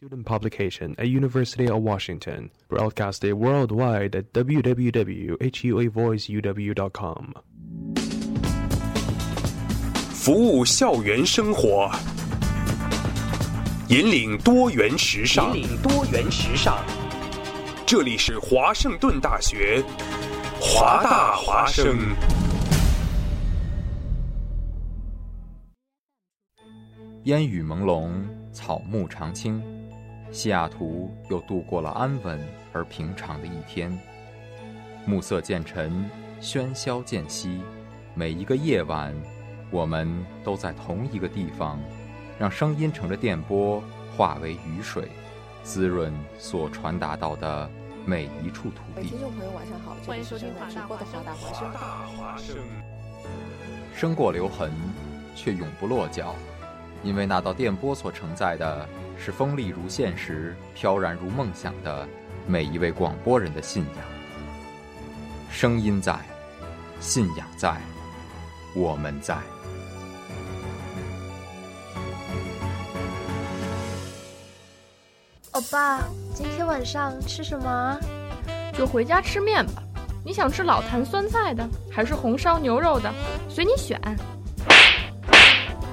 Student publication at University of Washington, broadcasted worldwide at www.huavoiceuw.com。服务校园生活，引领多元时尚。引领多元时尚。这里是华盛顿大学，华大华生。烟雨朦胧，草木常青。西雅图又度过了安稳而平常的一天。暮色渐沉，喧嚣渐息，每一个夜晚，我们都在同一个地方，让声音乘着电波化为雨水，滋润所传达到的每一处土地。听众朋友，晚上好，欢迎收听华大华声。大华声，生过留痕，却永不落脚，因为那道电波所承载的。是锋利如现实、飘然如梦想的每一位广播人的信仰。声音在，信仰在，我们在。欧巴，今天晚上吃什么？就回家吃面吧。你想吃老坛酸菜的，还是红烧牛肉的？随你选。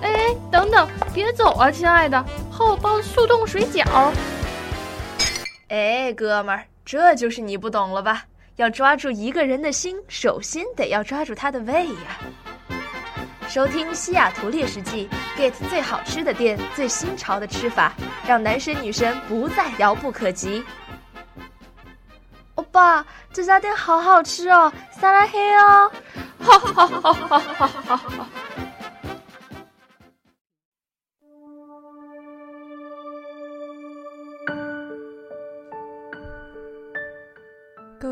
哎，等等，别走啊，亲爱的，和我包速冻水饺。哎，哥们儿，这就是你不懂了吧？要抓住一个人的心，首先得要抓住他的胃呀。收听西雅图猎食记，get 最好吃的店，最新潮的吃法，让男神女神不再遥不可及。欧巴，这家店好好吃哦，撒拉黑哦！哈哈哈哈哈哈哈！各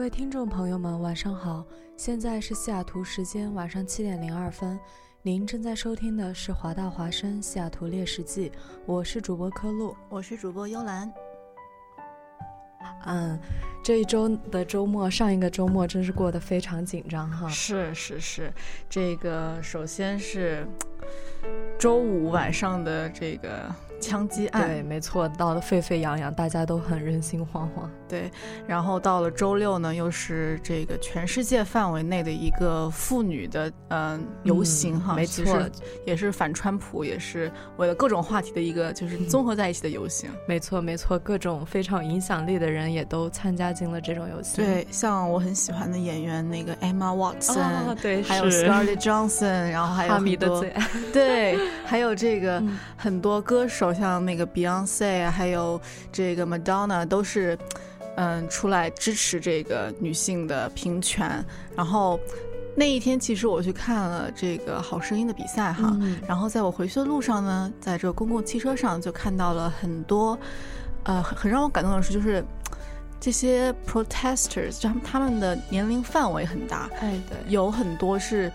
位听众朋友们，晚上好！现在是西雅图时间晚上七点零二分，您正在收听的是华大华生西雅图猎食记，我是主播柯露，我是主播幽兰。嗯，这一周的周末，上一个周末真是过得非常紧张哈。是是是，这个首先是周五晚上的这个。枪击案对，没错，闹得沸沸扬扬，大家都很人心惶惶。对，然后到了周六呢，又是这个全世界范围内的一个妇女的嗯游行哈，没错，也是反川普，也是为了各种话题的一个就是综合在一起的游行。没错没错，各种非常有影响力的人也都参加进了这种游行。对，像我很喜欢的演员那个 Emma Watson，对，还有 Scarlett Johansson，然后还有很多对，还有这个很多歌手。像那个 Beyonce 还有这个 Madonna 都是，嗯，出来支持这个女性的平权。然后那一天，其实我去看了这个《好声音》的比赛哈。然后在我回去的路上呢，在这个公共汽车上就看到了很多，呃，很让我感动的是，就是这些 protesters，就他们他们的年龄范围很大，哎，对，有很多是。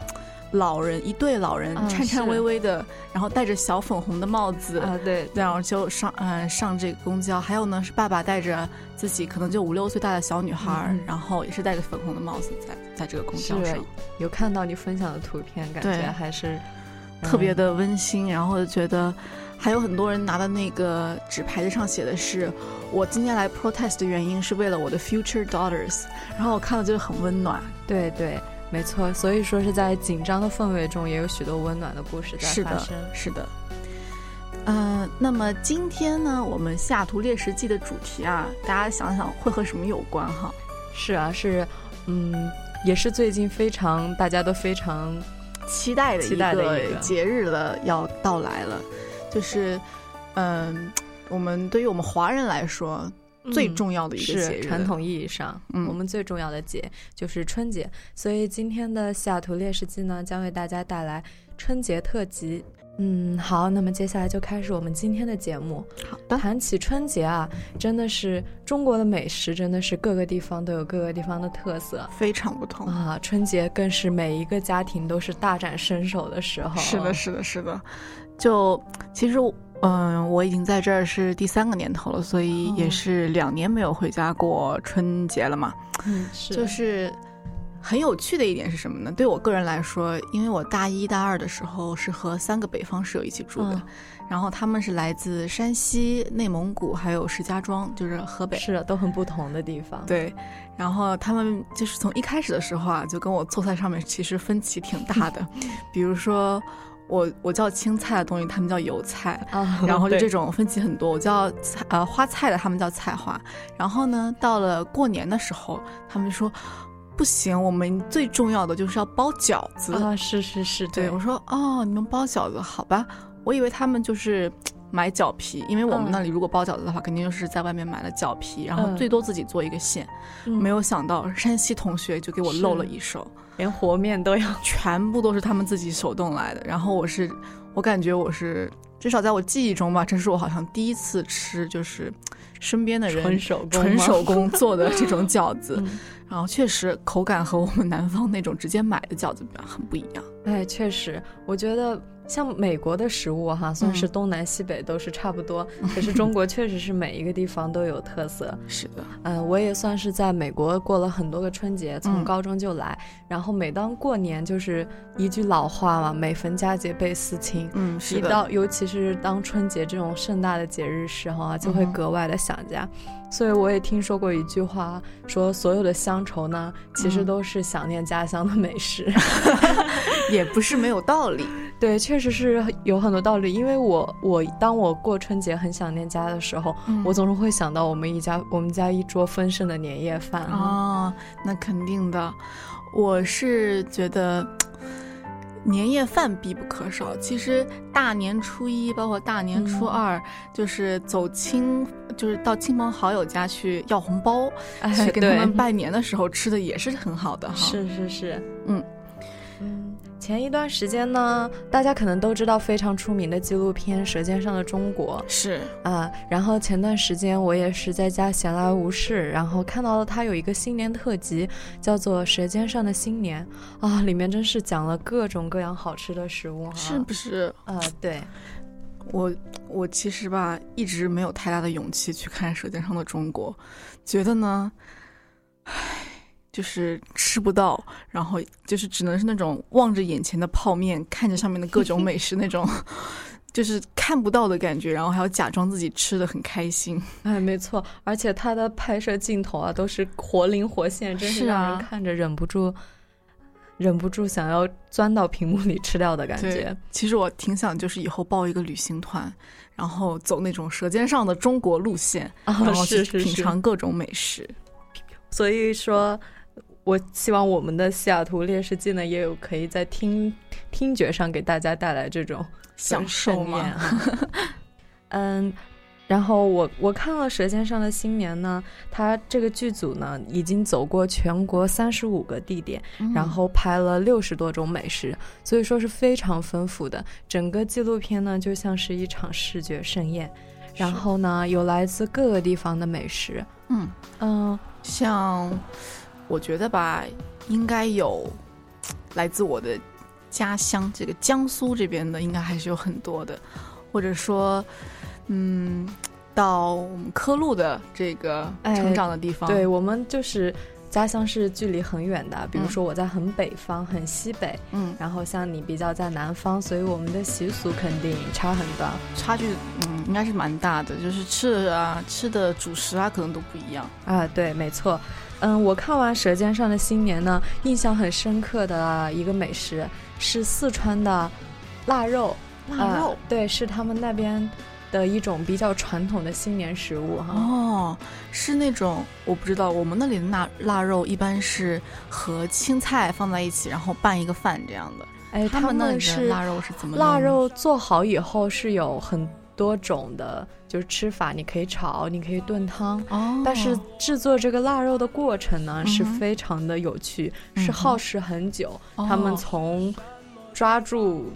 老人一对老人颤颤巍巍的，然后戴着小粉红的帽子啊，对，然后就上嗯上这个公交。还有呢是爸爸带着自己可能就五六岁大的小女孩，然后也是戴着粉红的帽子在在这个公交上。有看到你分享的图片，感觉还是特别的温馨。然后觉得还有很多人拿的那个纸牌子上写的是我今天来 protest 的原因是为了我的 future daughters。然后我看了就很温暖。对对。没错，所以说是在紧张的氛围中，也有许多温暖的故事在发生。是的，嗯，那么今天呢，我们西雅图猎食记的主题啊，大家想想会和什么有关哈？是啊，是，嗯，也是最近非常大家都非常期待的一个节日了，要到来了，就是，嗯，我们对于我们华人来说。最重要的一个节日，传统意义上，嗯，我们最重要的节就是春节。所以今天的西雅图烈士记呢，将为大家带来春节特辑。嗯，好，那么接下来就开始我们今天的节目。好的，谈起春节啊，真的是中国的美食，真的是各个地方都有各个地方的特色，非常不同啊。春节更是每一个家庭都是大展身手的时候。是的，是的，是的。就其实。嗯，我已经在这儿是第三个年头了，所以也是两年没有回家过春节了嘛。嗯，是，就是，很有趣的一点是什么呢？对我个人来说，因为我大一大二的时候是和三个北方室友一起住的，然后他们是来自山西、内蒙古，还有石家庄，就是河北，是都很不同的地方。对，然后他们就是从一开始的时候啊，就跟我做菜上面其实分歧挺大的，比如说。我我叫青菜的东西，他们叫油菜，然后就这种分歧很多。我叫菜呃花菜的，他们叫菜花。然后呢，到了过年的时候，他们说不行，我们最重要的就是要包饺子啊！是是是，对我说哦，你们包饺子好吧？我以为他们就是买饺皮，因为我们那里如果包饺子的话，肯定就是在外面买了饺皮，然后最多自己做一个馅。没有想到山西同学就给我露了一手。连和面都要，全部都是他们自己手动来的。然后我是，我感觉我是，至少在我记忆中吧，这是我好像第一次吃，就是身边的人纯手工纯手工做的这种饺子。然后确实口感和我们南方那种直接买的饺子很不一样。哎，确实，我觉得。像美国的食物哈，算是东南西北都是差不多。可是中国确实是每一个地方都有特色。是的，嗯，我也算是在美国过了很多个春节，从高中就来。然后每当过年，就是一句老话嘛，“每逢佳节倍思亲”。嗯，是的。一到尤其是当春节这种盛大的节日时候啊，就会格外的想家。所以我也听说过一句话，说所有的乡愁呢，其实都是想念家乡的美食。也不是没有道理。对，确实是有很多道理。因为我我当我过春节很想念家的时候，我总是会想到我们一家我们家一桌丰盛的年夜饭啊。那肯定的，我是觉得年夜饭必不可少。其实大年初一，包括大年初二，就是走亲，就是到亲朋好友家去要红包，去给他们拜年的时候吃的也是很好的哈。是是是，嗯。前一段时间呢，大家可能都知道非常出名的纪录片《舌尖上的中国》是啊，然后前段时间我也是在家闲来无事，然后看到了它有一个新年特辑，叫做《舌尖上的新年》啊，里面真是讲了各种各样好吃的食物，是不是？啊，对，我我其实吧一直没有太大的勇气去看《舌尖上的中国》，觉得呢，唉。就是吃不到，然后就是只能是那种望着眼前的泡面，看着上面的各种美食那种，就是看不到的感觉，然后还要假装自己吃的很开心。哎，没错，而且它的拍摄镜头啊都是活灵活现，真是让人看着忍不住，忍不住想要钻到屏幕里吃掉的感觉。其实我挺想就是以后报一个旅行团，然后走那种舌尖上的中国路线，然后去品尝各种美食。所以说。我希望我们的西雅图烈士记呢，也有可以在听听觉上给大家带来这种享受嘛。嗯，然后我我看了《舌尖上的新年》呢，它这个剧组呢已经走过全国三十五个地点，然后拍了六十多种美食，所以说是非常丰富的。整个纪录片呢就像是一场视觉盛宴，然后呢有来自各个地方的美食。嗯嗯，像。我觉得吧，应该有来自我的家乡这个江苏这边的，应该还是有很多的，或者说，嗯，到我们科路的这个成长的地方，对我们就是家乡是距离很远的。比如说我在很北方，很西北，嗯，然后像你比较在南方，所以我们的习俗肯定差很大，差距嗯应该是蛮大的，就是吃的啊，吃的主食啊，可能都不一样啊。对，没错。嗯，我看完《舌尖上的新年》呢，印象很深刻的一个美食是四川的腊肉。腊肉，对，是他们那边的一种比较传统的新年食物哈。哦，是那种我不知道，我们那里的腊腊肉一般是和青菜放在一起，然后拌一个饭这样的。哎，他们那是腊肉是怎么？腊肉做好以后是有很。多种的，就是吃法，你可以炒，你可以炖汤。哦，但是制作这个腊肉的过程呢，是非常的有趣，是耗时很久。他们从抓住，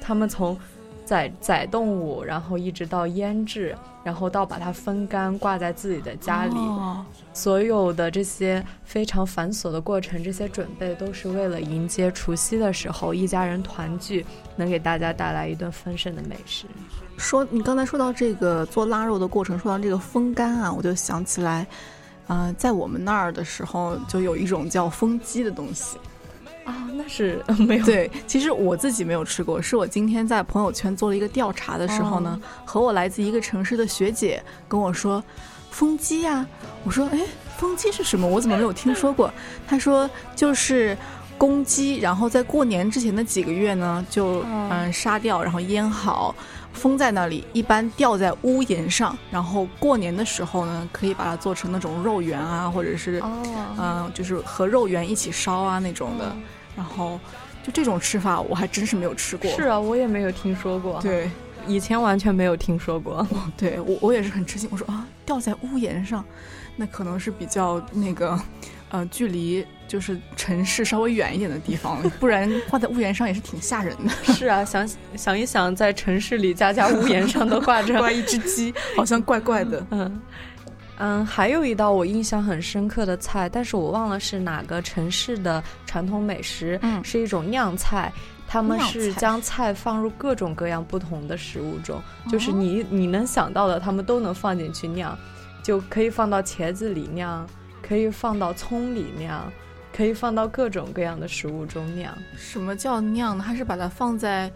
他们从宰宰动物，然后一直到腌制，然后到把它风干，挂在自己的家里。所有的这些非常繁琐的过程，这些准备都是为了迎接除夕的时候一家人团聚，能给大家带来一顿丰盛的美食。说你刚才说到这个做腊肉的过程，说到这个风干啊，我就想起来，啊、在我们那儿的时候就有一种叫风鸡的东西。啊，那是 没有对，其实我自己没有吃过，是我今天在朋友圈做了一个调查的时候呢，和我来自一个城市的学姐跟我说，风鸡呀、我说，哎，风鸡是什么？我怎么没有听说过？她说就是公鸡，然后在过年之前的几个月呢，就哦嗯杀掉，然后腌好。封在那里，一般吊在屋檐上，然后过年的时候呢，可以把它做成那种肉圆啊，或者是哦，嗯、就是和肉圆一起烧啊那种的。然后就这种吃法，我还真是没有吃过。是，啊，我也没有听说过，，对，以前完全没有听说过。对我我也是很吃惊。我说啊，吊在屋檐上，那可能是比较那个，呃，距离就是城市稍微远一点的地方，不然挂在屋檐上也是挺吓人的。是啊，想想一想，在城市里家家屋檐上都挂着挂一只鸡，好像怪怪的。嗯嗯，还有一道我印象很深刻的菜，但是我忘了是哪个城市的传统美食，嗯是一种酿菜。他们是将菜放入各种各样不同的食物中，就是哦你你能想到的，他们都能放进去酿，就可以放到茄子里酿，可以放到葱里酿，可以放到各种各样的食物中酿。什么叫酿呢？它是把它放在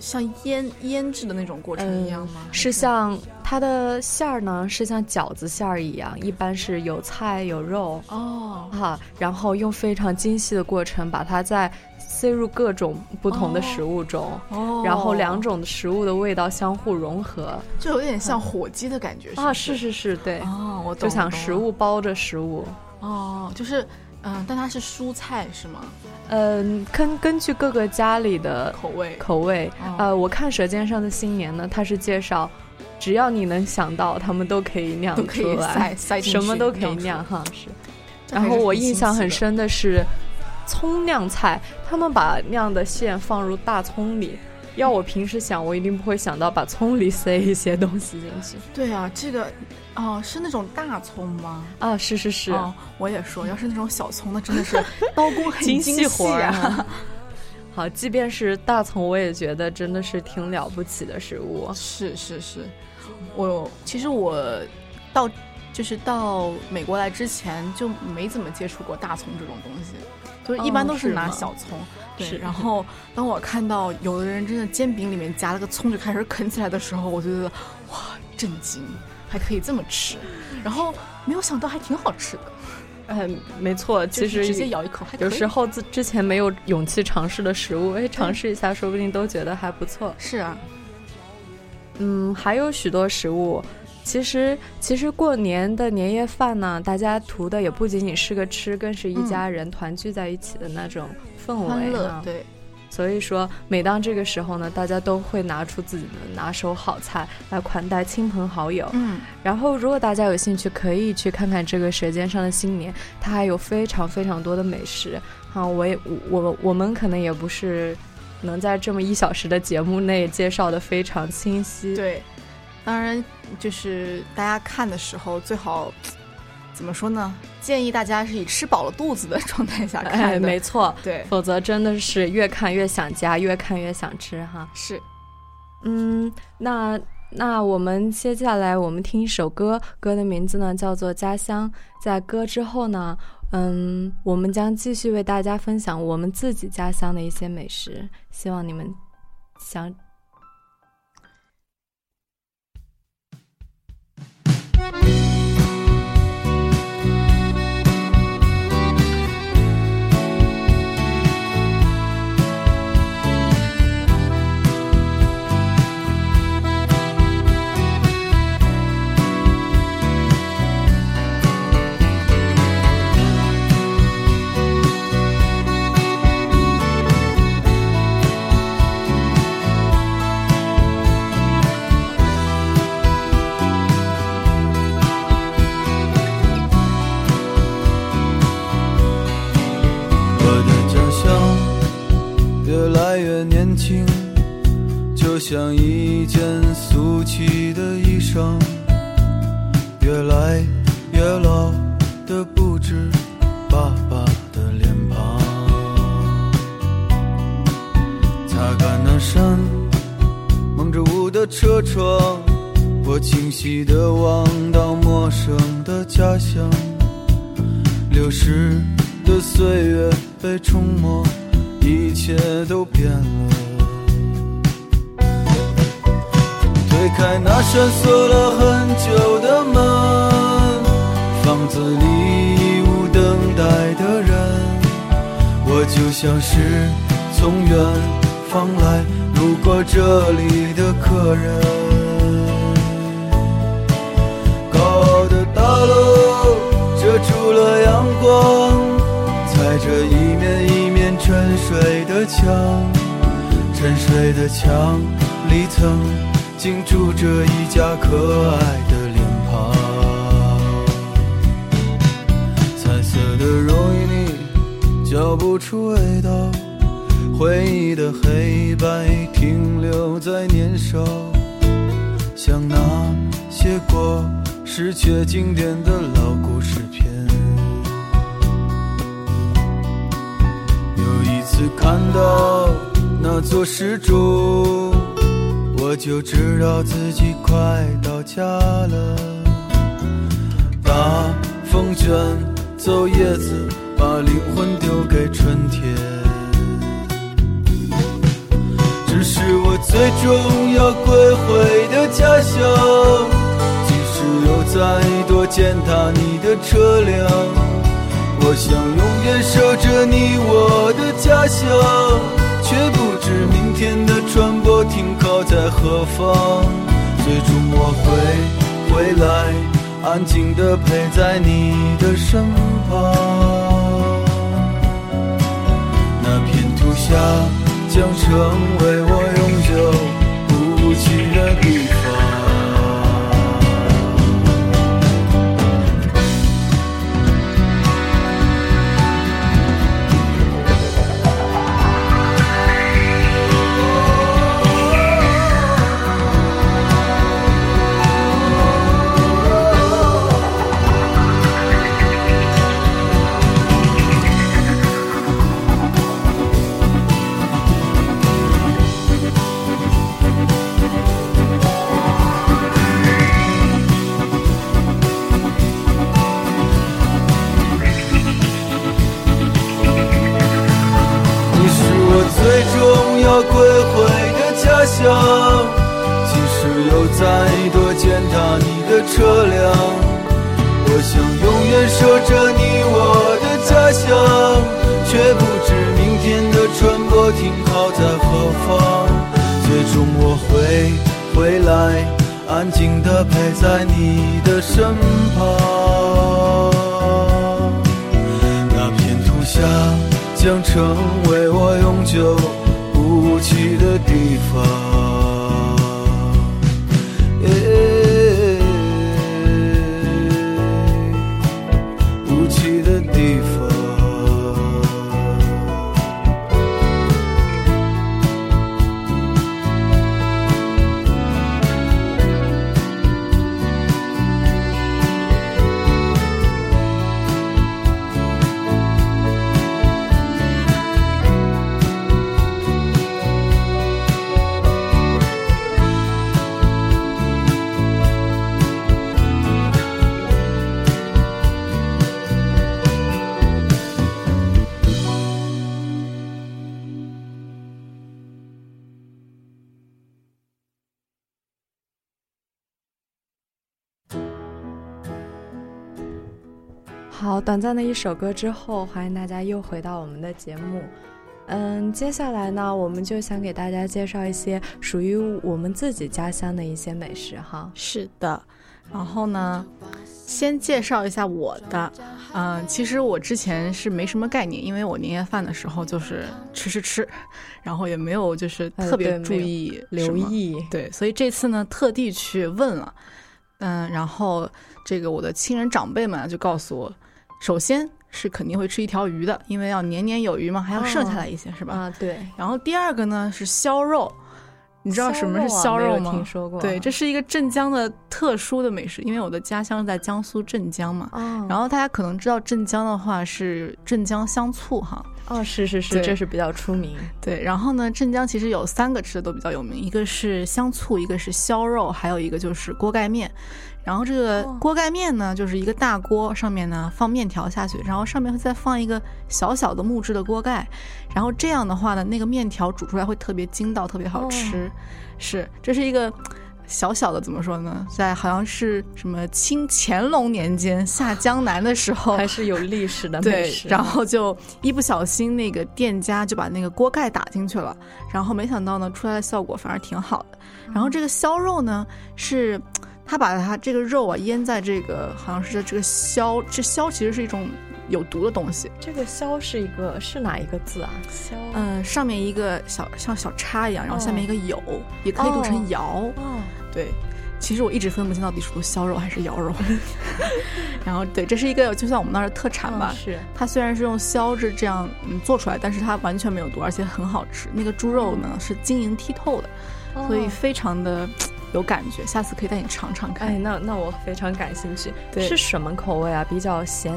像腌腌制的那种过程一样吗？还是像它的馅儿呢，是像饺子馅儿一样，一般是有菜有肉哦哈，然后用非常精细的过程把它再塞入各种不同的食物中，哦，然后两种食物的味道相互融合就有点像火鸡的感觉啊，不是是是，对，哦，我懂就想食物包着食物。哦，就是嗯，但它是蔬菜是吗？嗯，根根据各个家里的口味口味，哦呃，我看《舌尖上的新年》呢，它是介绍，只要你能想到，他们都可以酿出来塞，塞，什么都可以酿哈。是。然后我印象很深的是，葱酿菜，他们把那样的馅放入大葱里。要我平时想，我一定不会想到把葱里 塞一些东西进去对啊，这个哦是那种大葱吗？啊！是是是，哦，我也说，要是那种小葱，那真的是 刀工很精细。啊。好，即便是大葱，我也觉得真的是挺了不起的食物。是是是，我其实我到就是到美国来之前就没怎么接触过大葱这种东西，就是一般哦都是拿小葱。对，然后当我看到有的人真的煎饼里面夹了个葱就开始啃起来的时候，我就觉得哇震惊，还可以这么吃，然后没有想到还挺好吃的。嗯，没错，其实直接咬一口有时候之之前没有勇气尝试的食物，哎，尝试一下，说不定都觉得还不错。是啊，嗯，还有许多食物，其实其实过年的年夜饭呢，大家图的也不仅仅是个吃，更是一家人团聚在一起的那种氛围。对。所以说，每当这个时候呢，大家都会拿出自己的拿手好菜来款待亲朋好友。嗯，然后，如果大家有兴趣，可以去看看这个《舌尖上的新年》，它还有非常非常多的美食。啊，我也我我们可能也不是能在这么一小时的节目内介绍的非常清晰。对，当然就是大家看的时候最好 怎么说呢？建议大家是以吃饱了肚子的状态下看哎，没错，对，否则真的是越看越想家，越看越想吃哈。是嗯，那那我们接下来我们听一首歌，歌的名字呢叫做《家乡》。在歌之后呢，嗯，我们将继续为大家分享我们自己家乡的一些美食，希望你们想。我就像一件俗气的衣裳，越来越老的不止爸爸的脸庞。擦干那扇蒙着雾的车窗，我清晰地望到陌生的家乡。流逝的岁月被冲没，一切都变了。开那扇锁了很久的门，房子里已无等待的人，我就像是从远方来路过这里的客人。高傲的大楼遮住了阳光，踩着一面一面沉睡的墙，沉睡的墙里曾经住着一家可爱的脸庞。彩色的容易腻，嚼不出味道，回忆的黑白停留在年少，像那些过时却经典的老故事片。又一。次看到那座石柱，我就知道自己快到家了。大风卷走叶子，把灵魂丢给春天。这是我最终要归回的家乡，即使有再多践踏你的车辆。我想永远守着你，我的家乡，却不知明天的船我停靠在何方。最终我会回来，安静的陪在你的身旁。那片土下将成为我好，短暂的一首歌之后，欢迎大家又回到我们的节目。嗯，接下来呢，我们就想给大家介绍一些属于我们自己家乡的一些美食哈。是的，然后呢，先介绍一下我的。嗯，其实我之前是没什么概念，因为我年夜饭的时候就是吃吃吃，然后也没有就是特别注意留意。对，所以这次呢，特地去问了。嗯，然后这个我的亲人长辈们就告诉我。首先是肯定会吃一条鱼的，因为要年年有余嘛，还要剩下来一些，是吧？啊，对。然后第二个呢是削肉，你知道什么是削肉吗？听说过。对，这是一个镇江的特殊的美食，因为我的家乡在江苏镇江嘛。哦。然后大家可能知道镇江的话是镇江香醋哈，哦，是是是，这是比较出名。对，然后呢，镇江其实有三个吃的都比较有名，一个是香醋，一个是烧肉，还有一个就是锅盖面。然后这个哦锅盖面呢，就是一个大锅，上面呢放面条下去，然后上面会再放一个小小的木质的锅盖，然后这样的话呢，那个面条煮出来会特别筋道，特别好吃。是，这是一个。小小的怎么说呢？在好像是什么清乾隆年间下江南的时候，还是有历史的美对，食。然后就一不小心，那个店家就把那个锅盖打进去了，然后没想到呢，出来的效果反而挺好的。然后这个削肉呢，是他把它这个肉啊腌在这个好像是这个硝，这硝其实是一种有毒的东西，这个“硝”是一个是哪一个字啊？硝。嗯、上面一个小像小叉一样，然后下面一个酉，也可以读哦成窑。哦，对，其实我一直分不清到底是读烧肉还是肴肉。然后对，这是一个就像我们那儿的特产吧，哦是它虽然是用硝制这样嗯做出来，但是它完全没有毒，而且很好吃。那个猪肉呢是晶莹剔透的，所以哦非常的有感觉。下次可以带你尝尝看。哎，那那我非常感兴趣。对是什么口味啊？比较咸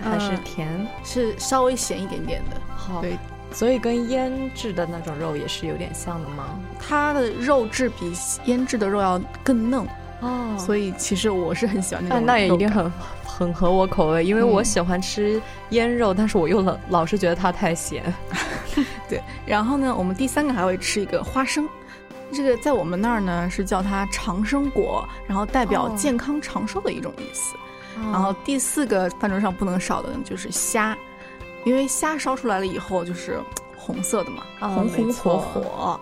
还是嗯甜？是稍微咸一点点的。好，对，所以跟腌制的那种肉也是有点像的吗？它的肉质比腌制的肉要更嫩，哦所以其实我是很喜欢那那种。那也一定。很很合我口味，因为我嗯喜欢吃腌肉，但是我又老老是觉得它太咸。对，然后呢，我们第三个还会吃一个花生。这个在我们那儿呢是叫它长生果，然后代表哦健康长寿的一种意思。然然后第四个饭桌上不能少的就是虾，因为虾烧出来了以后就是红色的嘛，哦红红火火。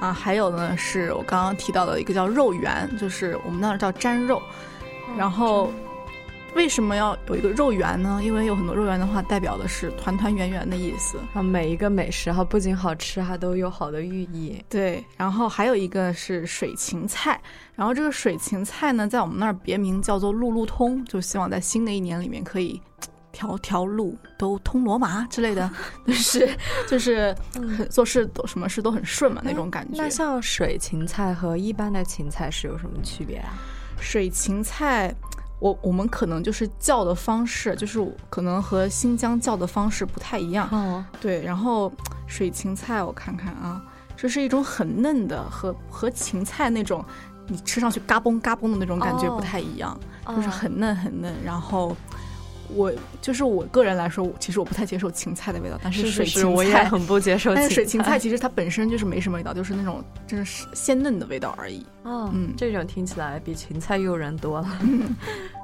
啊，还有呢，是我刚刚提到的一个叫肉圆，就是我们那儿叫粘肉。然后为什么要有一个肉圆呢？因为有很多肉圆的话，代表的是团团圆圆的意思。啊，每一个美食哈，不仅好吃，还都有好的寓意。对，然后还有一个是水芹菜，然后这个水芹菜呢，在我们那儿别名叫做路路通，就希望在新的一年里面可以条条路都通罗马之类的，就是就是很做事都什么事都很顺嘛那种感觉。那像水芹菜和一般的芹菜是有什么区别啊？水芹菜。我我们可能就是叫的方式，就是可能和新疆叫的方式不太一样。哦，对，然后水芹菜我看看啊，这是一种很嫩的，和和芹菜那种你吃上去嘎嘣嘎嘣的那种感觉哦不太一样，哦就是很嫩很嫩。然后我就是我个人来说，其实我不太接受芹菜的味道，但是水芹我也很不接受。但是水芹菜其实它本身就是没什么味道，就是那种真的是鲜嫩的味道而已。哦，嗯这种听起来比芹菜诱人多了。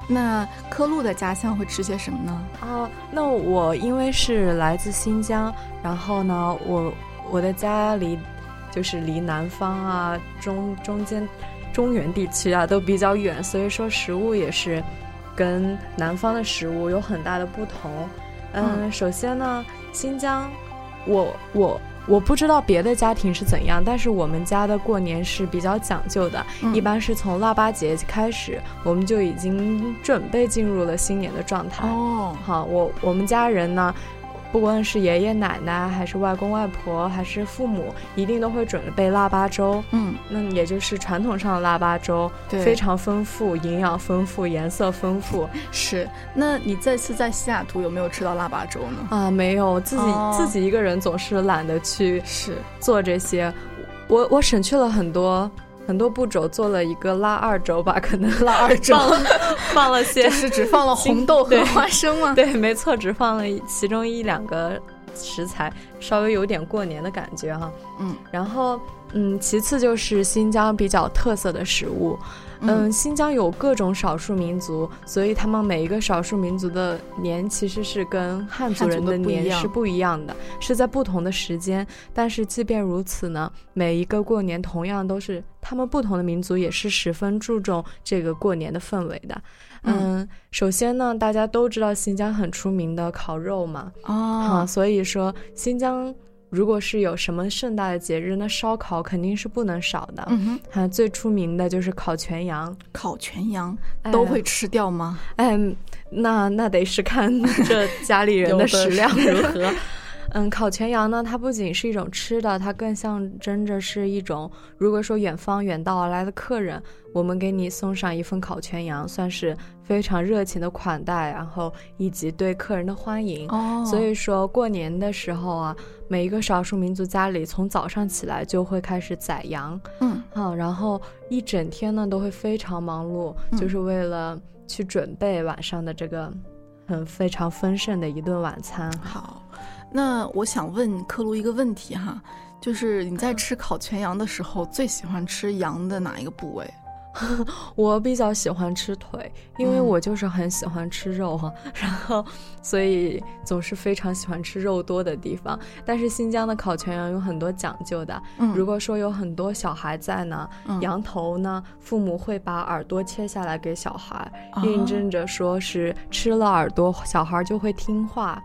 那科路的家乡会吃些什么呢？哦，那我因为是来自新疆，然后呢，我我的家离就是离南方啊、中中间、中原地区啊都比较远，所以说食物也是跟南方的食物有很大的不同。嗯，嗯首先呢，新疆，我我。我不知道别的家庭是怎样，但是我们家的过年是比较讲究的，嗯一般是从腊八节开始，我们就已经准备进入了新年的状态。哦，好，我我们家人呢，不管是爷爷奶奶，还是外公外婆，还是父母，一定都会准备腊八粥。嗯，那也就是传统上的腊八粥，对非常丰富，营养丰富，颜色丰富 是。那你这次在西雅图有没有吃到腊八粥呢？啊。没有自己、哦自己一个人总是懒得去是，做这些，我我省去了很多。很多步骤做了一个拉二轴吧，可能拉二轴放了放了些就是只放了红豆和花生吗？对，没错，只放了其中一两个食材，稍微有点过年的感觉哈。嗯然后，嗯，其次就是新疆比较特色的食物。嗯，嗯新疆有各种少数民族，所以他们每一个少数民族的年其实是跟汉族人的年是不一样的，是在不同的时间。但是即便如此呢，每一个过年同样都是他们不同的民族也是十分注重这个过年的氛围的。嗯嗯，首先呢，大家都知道新疆很出名的烤肉嘛，啊，哦，所以说新疆如果是有什么盛大的节日，那烧烤肯定是不能少的。嗯哼，啊，最出名的就是烤全羊，烤全羊哎都会吃掉吗？哎，那那得是看这家里人的的食量如何。嗯，烤全羊呢，它不仅是一种吃的，它更象征着是一种，如果说远方远道而来的客人，我们给你送上一份烤全羊，算是非常热情的款待，然后以及对客人的欢迎。哦，所以说过年的时候啊，每一个少数民族家里从早上起来就会开始宰羊，嗯，啊，然后一整天呢都会非常忙碌，就是为了去准备晚上的这个很非常丰盛的一顿晚餐。好。那我想问克鲁一个问题哈，就是你在吃烤全羊的时候，最喜欢吃羊的哪一个部位？我比较喜欢吃腿，因为我就是很喜欢吃肉哈，然后所以总是非常喜欢吃肉多的地方。但是新疆的烤全羊有很多讲究的，如果说有很多小孩在呢，羊头呢，父母会把耳朵切下来给小孩，印证着说是吃了耳朵，小孩就会听话。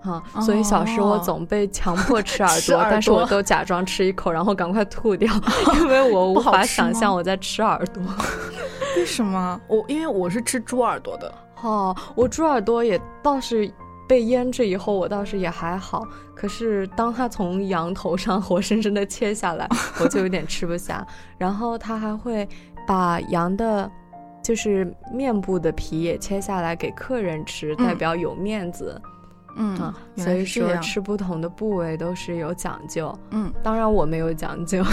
哈，所以小时我总被强迫 吃耳朵，但是我都假装吃一口，然后赶快吐掉，因为我无法想象我在吃耳朵。为什么？我因为我是吃猪耳朵的。哦，我猪耳朵也倒是被腌制以后，我倒是也还好。可是当它从羊头上活生生的切下来，我就有点吃不下。然后他还会把羊的，就是面部的皮也切下来给客人吃，代表有面子。嗯，所以说吃不同的部位都是有讲究。嗯，当然我没有讲究，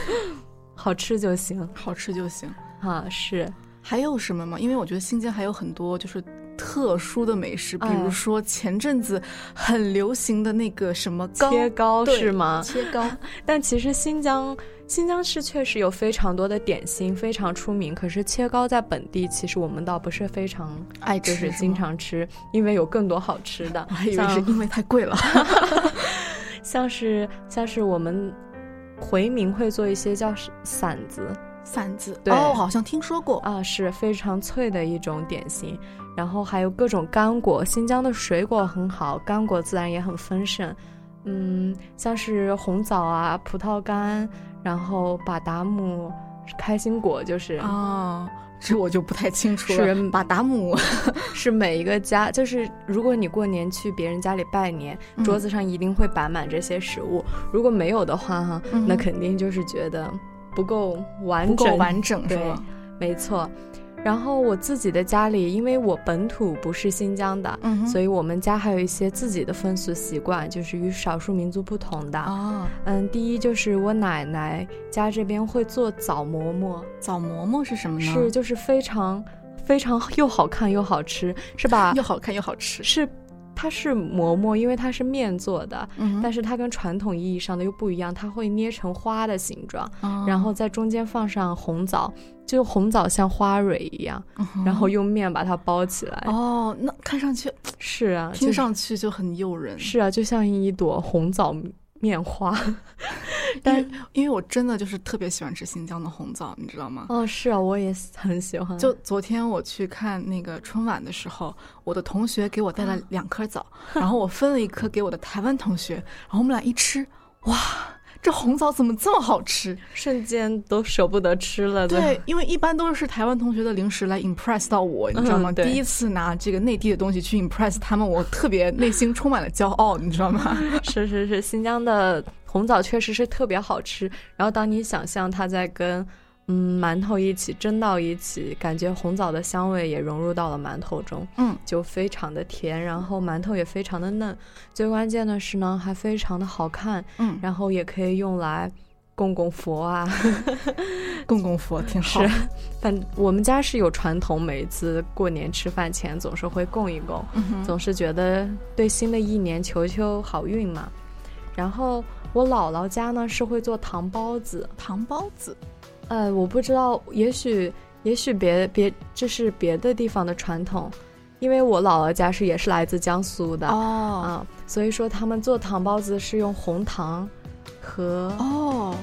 好吃就行，好吃就行。啊，是。还有什么吗？因为我觉得新疆还有很多就是特殊的美食，比如说前阵子很流行的那个什么切糕是吗？切糕。但其实新疆。新疆是确实有非常多的点心，非常出名。可是切糕在本地，其实我们倒不是非常爱吃，就是经常吃，因为有更多好吃的。还以为是因为太贵了。像是像是我们回民会做一些叫馓子，馓子哦，好像听说过啊，是非常脆的一种点心。然后还有各种干果，新疆的水果很好，干果自然也很丰盛。嗯，像是红枣啊，葡萄干。然后把达姆开心果就是啊，这我就不太清楚了。是把达姆 是每一个家，就是如果你过年去别人家里拜年，桌子上一定会摆满这些食物。如果没有的话，哈，那肯定就是觉得不够完整，不够完整是吧？没错。然后我自己的家里，因为我本土不是新疆的，嗯所以我们家还有一些自己的风俗习惯，就是与少数民族不同的。哦，嗯，第一就是我奶奶家这边会做枣馍馍。枣馍馍是什么呢？是就是非常非常又好看又好吃，是吧？又好看又好吃。是，它是馍馍，因为它是面做的，嗯，但是它跟传统意义上的又不一样，它会捏成花的形状，然后在中间放上红枣。就红枣像花蕊一样，然后用面把它包起来。哦，那看上去是啊，听上去就很诱人。是啊，就像一朵红枣面花。但因为我真的就是特别喜欢吃新疆的红枣，你知道吗？哦，是啊，我也很喜欢。就昨天我去看那个春晚的时候，我的同学给我带了两颗枣，然后我分了一颗给我的台湾同学，然后我们俩一吃，哇！这红枣怎么这么好吃？瞬间都舍不得吃了。对，因为一般都是台湾同学的零食来 impress 到我，你知道吗？第一次拿这个内地的东西去 impress 他们，我特别内心充满了骄傲，你知道吗？是是是，新疆的红枣确实是特别好吃。然后当你想象它在跟。嗯，馒头一起蒸到一起，感觉红枣的香味也融入到了馒头中，嗯，就非常的甜，然后馒头也非常的嫩，最关键的是呢，还非常的好看，嗯，然后也可以用来供供佛啊，供供佛挺好。是，反我们家是有传统，每次过年吃饭前总是会供一供，总是觉得对新的一年求求好运嘛。然后我姥姥家呢是会做糖包子，糖包子。呃，我不知道，也许也许别别这是别的地方的传统，因为我姥姥家是也是来自江苏的哦，啊，所以说他们做糖包子是用红糖和哦，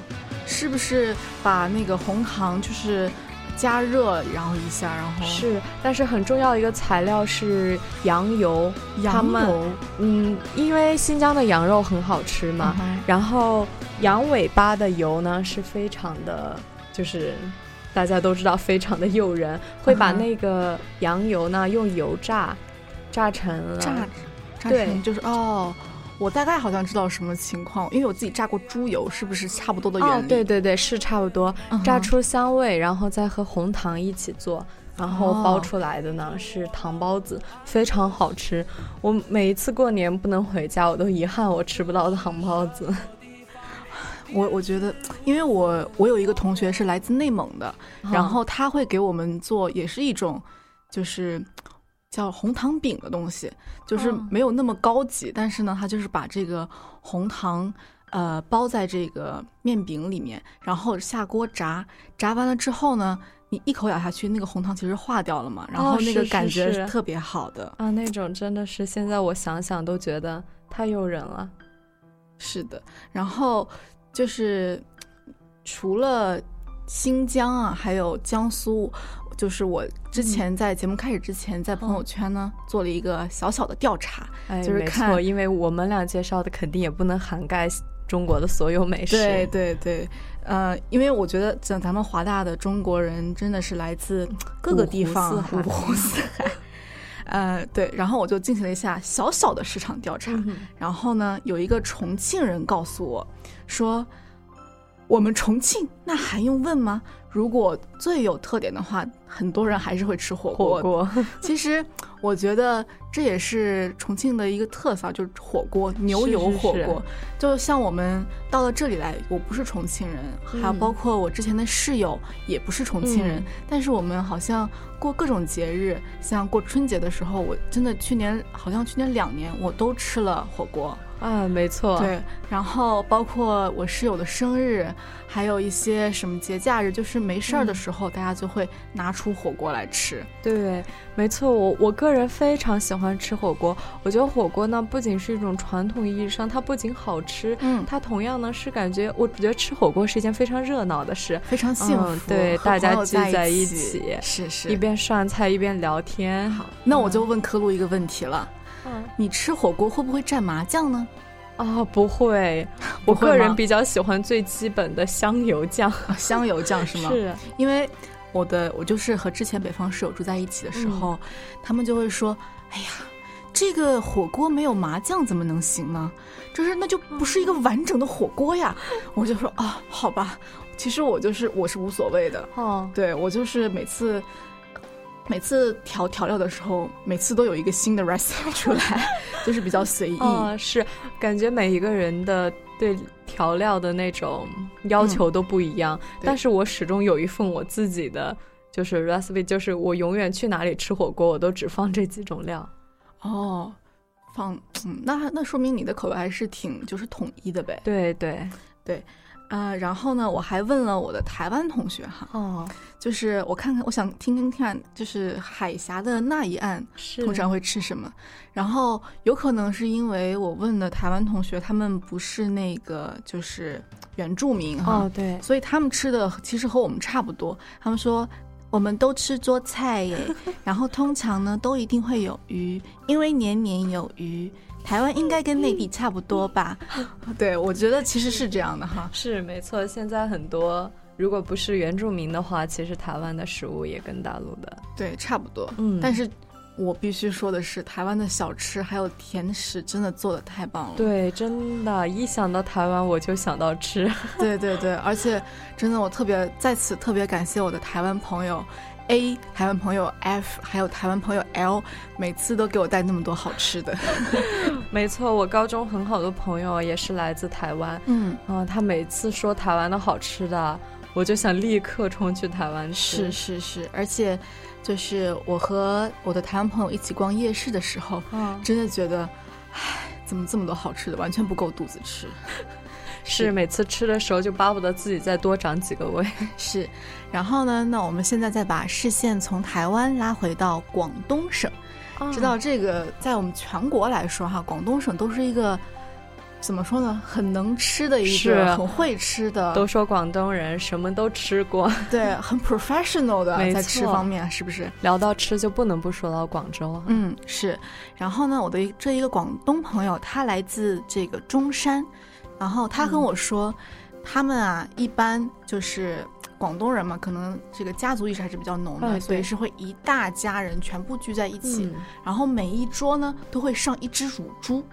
是不是把那个红糖就是加热然后一下，然后是，但是很重要的一个材料是羊油，羊油，嗯，因为新疆的羊肉很好吃嘛，然后羊尾巴的油呢是非常的。就是大家都知道，非常的诱人，会把那个羊油呢用油炸，炸成了炸，炸成就是哦，我大概好像知道什么情况，因为我自己炸过猪油，是不是差不多的原理？哦，对对对，是差不多，炸出香味，然后再和红糖一起做，然后包出来的呢是糖包子，非常好吃。我每一次过年不能回家，我都遗憾我吃不到糖包子。我我觉得，因为我我有一个同学是来自内蒙的，然后他会给我们做，也是一种，就是叫红糖饼的东西，就是没有那么高级，但是呢，他就是把这个红糖呃包在这个面饼里面，然后下锅炸，炸完了之后呢，你一口咬下去，那个红糖其实化掉了嘛，然后那个感觉是特别好的啊，那种真的是现在我想想都觉得太诱人了。是的，然后。就是除了新疆啊，还有江苏，就是我之前在节目开始之前，在朋友圈呢做了一个小小的调查，就是看，因为我们俩介绍的肯定也不能涵盖中国的所有美食。对对对，呃，因为我觉得像咱们华大的中国人真的是来自各个地方，五湖四海。呃，对，然后我就进行了一下小小的市场调查，然后呢，有一个重庆人告诉我，说我们重庆那还用问吗？如果最有特点的话，很多人还是会吃火锅。火锅，其实我觉得这也是重庆的一个特色，就是火锅，牛油火锅。就像我们到了这里来，我不是重庆人，还有包括我之前的室友也不是重庆人，但是我们好像过各种节日，像过春节的时候，我真的去年好像去年两年我都吃了火锅。啊，没错，对，然后包括我室友的生日，还有一些什么节假日，就是没事儿的时候，大家就会拿出火锅来吃。对，没错，我我个人非常喜欢吃火锅。我觉得火锅呢，不仅是一种传统意义上，它不仅好吃，嗯，它同样呢是感觉，我觉得吃火锅是一件非常热闹的事，非常幸福。对，大家聚在一起，是是，一边涮菜一边聊天。好，那我就问科路一个问题了。你吃火锅会不会蘸麻酱呢？啊，不会，我个人比较喜欢最基本的香油酱。香油酱 是吗？是，因为我的我就是和之前北方室友住在一起的时候，他们就会说：“哎呀，这个火锅没有麻酱怎么能行呢？就是那就不是一个完整的火锅呀。” 我就说：“啊，好吧，其实我就是我是无所谓的。哦，对我就是每次。”每次调调料的时候，每次都有一个新的 recipe 出来，就是比较随意。啊，是感觉每一个人的对调料的那种要求都不一样，但是我始终有一份我自己的就是 recipe，就是我永远去哪里吃火锅，我都只放这几种料。哦，放，嗯，那那说明你的口味还是挺就是统一的呗。对对对。啊，然后呢，我还问了我的台湾同学哈，哦，就是我看看，我想听听看，就是海峡的那一岸通常会吃什么。然后有可能是因为我问的台湾同学，他们不是那个就是原住民哈，哦对，所以他们吃的其实和我们差不多。他们说我们都吃桌菜耶，然后通常呢都一定会有鱼，因为年年有余。台湾应该跟内地差不多吧？对，我觉得其实是这样的哈。是没错，现在很多如果不是原住民的话，其实台湾的食物也跟大陆的对差不多。嗯，但是我必须说的是，台湾的小吃还有甜食真的做的太棒了。对，真的，一想到台湾我就想到吃。对对对，而且真的，我特别在此特别感谢我的台湾朋友。A 台湾朋友 F 还有台湾朋友 L，每次都给我带那么多好吃的。没错，我高中很好的朋友也是来自台湾。嗯啊，他每次说台湾的好吃的，我就想立刻冲去台湾吃。是是是，而且就是我和我的台湾朋友一起逛夜市的时候，真的觉得，唉，怎么这么多好吃的，完全不够肚子吃。是每次吃的时候就巴不得自己再多长几个胃。是，然后呢？那我们现在再把视线从台湾拉回到广东省，知道这个在我们全国来说哈，广东省都是一个怎么说呢？很能吃的一个，很会吃的。都说广东人什么都吃过，对，很 professional 的在吃方面，是不是？聊到吃就不能不说到广州。嗯，是。然后呢，我的这一个广东朋友，他来自这个中山。然后他跟我说，他们啊，一般就是广东人嘛，可能这个家族意识还是比较浓的，所以是会一大家人全部聚在一起，然后每一桌呢都会上一只乳猪，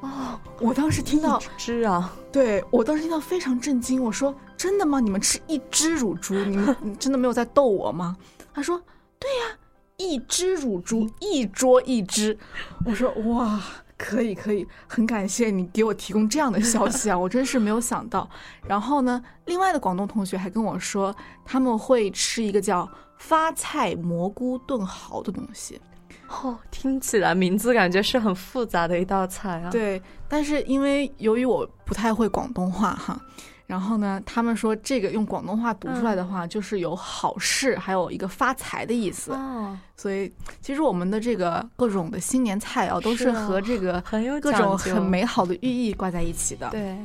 哦，我当时听到只啊，对我当时听到非常震惊。我说：“真的吗？你们吃一只乳猪？你们 真的没有在逗我吗？”他说：“对呀，一只乳猪，一桌一只。”我说：“哇，可以可以，很感谢你给我提供这样的消息啊，我真是没有想到。”然后呢，另外的广东同学还跟我说，他们会吃一个叫发菜蘑菇炖蚝的东西。哦，听起来名字感觉是很复杂的一道菜啊。对，但是因为由于我不太会广东话哈，然后呢，他们说这个用广东话读出来的话，就是有好事，还有一个发财的意思。哦，所以其实我们的这个各种的新年菜肴，都是和这个很有各种很美好的寓意挂在一起的。对，